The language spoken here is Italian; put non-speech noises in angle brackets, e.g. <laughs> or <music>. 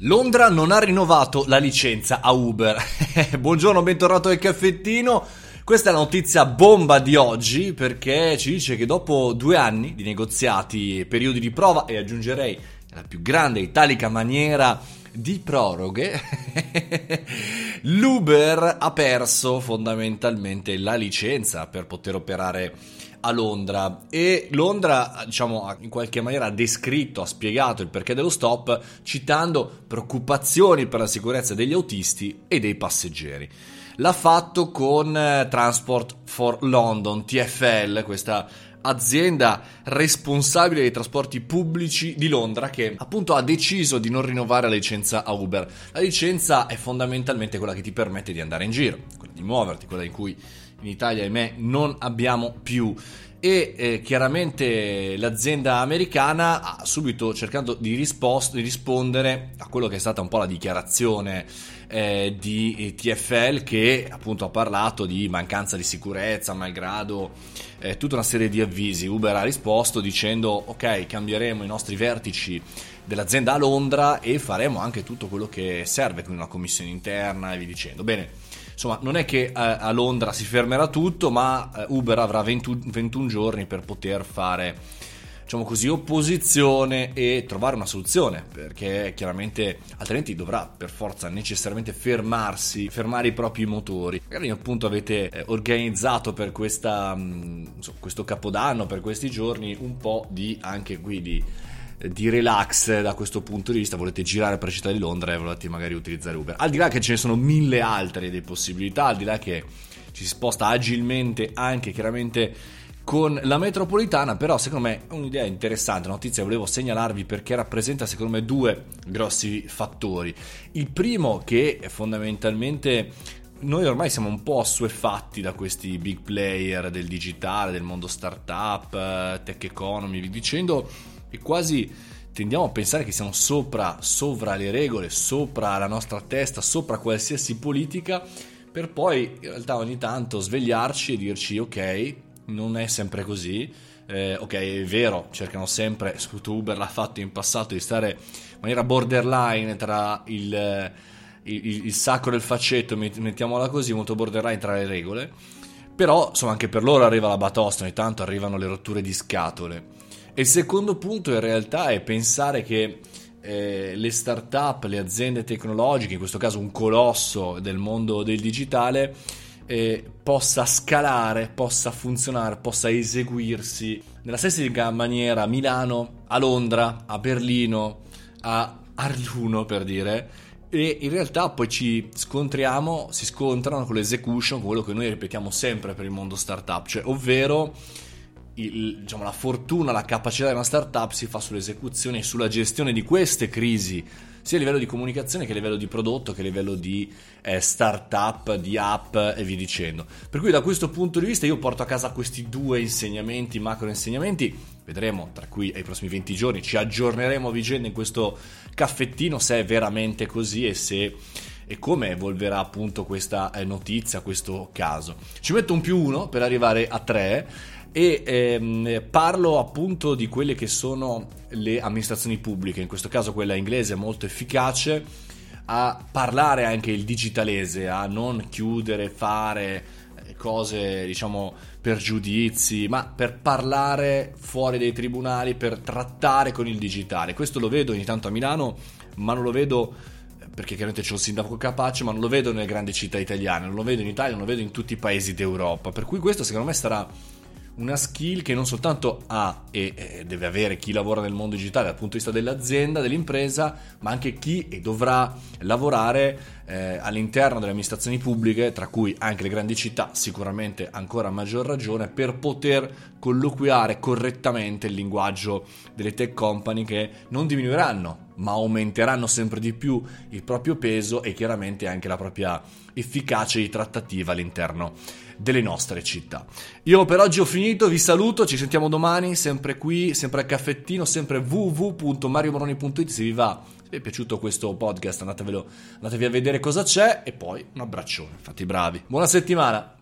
Londra non ha rinnovato la licenza a Uber. <laughs> Buongiorno, bentornato al caffettino. Questa è la notizia bomba di oggi perché ci dice che dopo due anni di negoziati e periodi di prova, e aggiungerei la più grande italica maniera di proroghe, <laughs> l'Uber ha perso fondamentalmente la licenza per poter operare a Londra e Londra diciamo in qualche maniera ha descritto, ha spiegato il perché dello stop citando preoccupazioni per la sicurezza degli autisti e dei passeggeri. L'ha fatto con eh, Transport for London, TFL, questa azienda responsabile dei trasporti pubblici di Londra che appunto ha deciso di non rinnovare la licenza a Uber. La licenza è fondamentalmente quella che ti permette di andare in giro, quella di muoverti, quella in cui in Italia, ahimè, non abbiamo più. E eh, chiaramente l'azienda americana ha subito cercato di, rispost- di, rispondere a quello che è stata un po' la dichiarazione eh, di TFL che appunto ha parlato di mancanza di sicurezza, malgrado eh, tutta una serie di avvisi. Uber ha risposto dicendo ok cambieremo i nostri vertici dell'azienda a Londra e faremo anche tutto quello che serve, quindi una commissione interna e vi dicendo. Bene Insomma, non è che eh, a Londra si fermerà tutto, ma eh, Uber avrà 20, 21 giorni per poter fare diciamo così, opposizione e trovare una soluzione, perché chiaramente altrimenti dovrà per forza necessariamente fermarsi, fermare i propri motori. Magari appunto avete eh, organizzato per questa, mh, insomma, questo capodanno, per questi giorni, un po' di anche qui di di relax da questo punto di vista, volete girare per la città di Londra e volete magari utilizzare Uber. Al di là che ce ne sono mille altre di possibilità, al di là che ci si sposta agilmente anche chiaramente con la metropolitana, però secondo me è un'idea interessante, una notizia che volevo segnalarvi perché rappresenta secondo me due grossi fattori. Il primo che fondamentalmente noi ormai siamo un po' assuefatti da questi big player del digitale, del mondo startup, eh, tech economy, vi dicendo e quasi tendiamo a pensare che siamo sopra, sopra le regole, sopra la nostra testa, sopra qualsiasi politica, per poi in realtà ogni tanto svegliarci e dirci ok, non è sempre così, eh, ok è vero, cercano sempre, soprattutto Uber l'ha fatto in passato, di stare in maniera borderline tra il, il, il sacro e il faccetto, mettiamola così, molto borderline tra le regole, però insomma anche per loro arriva la batosta, ogni tanto arrivano le rotture di scatole. E il secondo punto in realtà è pensare che eh, le start-up, le aziende tecnologiche, in questo caso un colosso del mondo del digitale, eh, possa scalare, possa funzionare, possa eseguirsi nella stessa maniera a Milano, a Londra, a Berlino, a Arluno per dire, e in realtà poi ci scontriamo, si scontrano con l'execution, quello che noi ripetiamo sempre per il mondo startup, cioè ovvero il, diciamo, la fortuna, la capacità di una startup si fa sull'esecuzione e sulla gestione di queste crisi, sia a livello di comunicazione che a livello di prodotto, che a livello di eh, startup, di app e via dicendo. Per cui da questo punto di vista io porto a casa questi due insegnamenti, macro insegnamenti, vedremo tra cui ai prossimi 20 giorni, ci aggiorneremo a vicenda in questo caffettino se è veramente così e se e come evolverà appunto questa eh, notizia, questo caso. Ci metto un più uno per arrivare a tre e ehm, parlo appunto di quelle che sono le amministrazioni pubbliche, in questo caso quella inglese molto efficace a parlare anche il digitalese, a non chiudere, fare eh, cose diciamo per giudizi, ma per parlare fuori dai tribunali, per trattare con il digitale. Questo lo vedo ogni tanto a Milano, ma non lo vedo perché chiaramente c'è un sindaco capace, ma non lo vedo nelle grandi città italiane, non lo vedo in Italia, non lo vedo in tutti i paesi d'Europa. Per cui questo secondo me sarà una skill che non soltanto ha e deve avere chi lavora nel mondo digitale dal punto di vista dell'azienda, dell'impresa, ma anche chi dovrà lavorare eh, all'interno delle amministrazioni pubbliche, tra cui anche le grandi città, sicuramente ancora a maggior ragione, per poter colloquiare correttamente il linguaggio delle tech company che non diminuiranno, ma aumenteranno sempre di più il proprio peso e chiaramente anche la propria efficacia di trattativa all'interno delle nostre città. Io per oggi ho finito, vi saluto, ci sentiamo domani, sempre qui, sempre al caffettino, sempre www.mariomoroni.it se vi va. Se vi è piaciuto questo podcast andatevi a vedere cosa c'è e poi un abbraccione, fate i bravi. Buona settimana!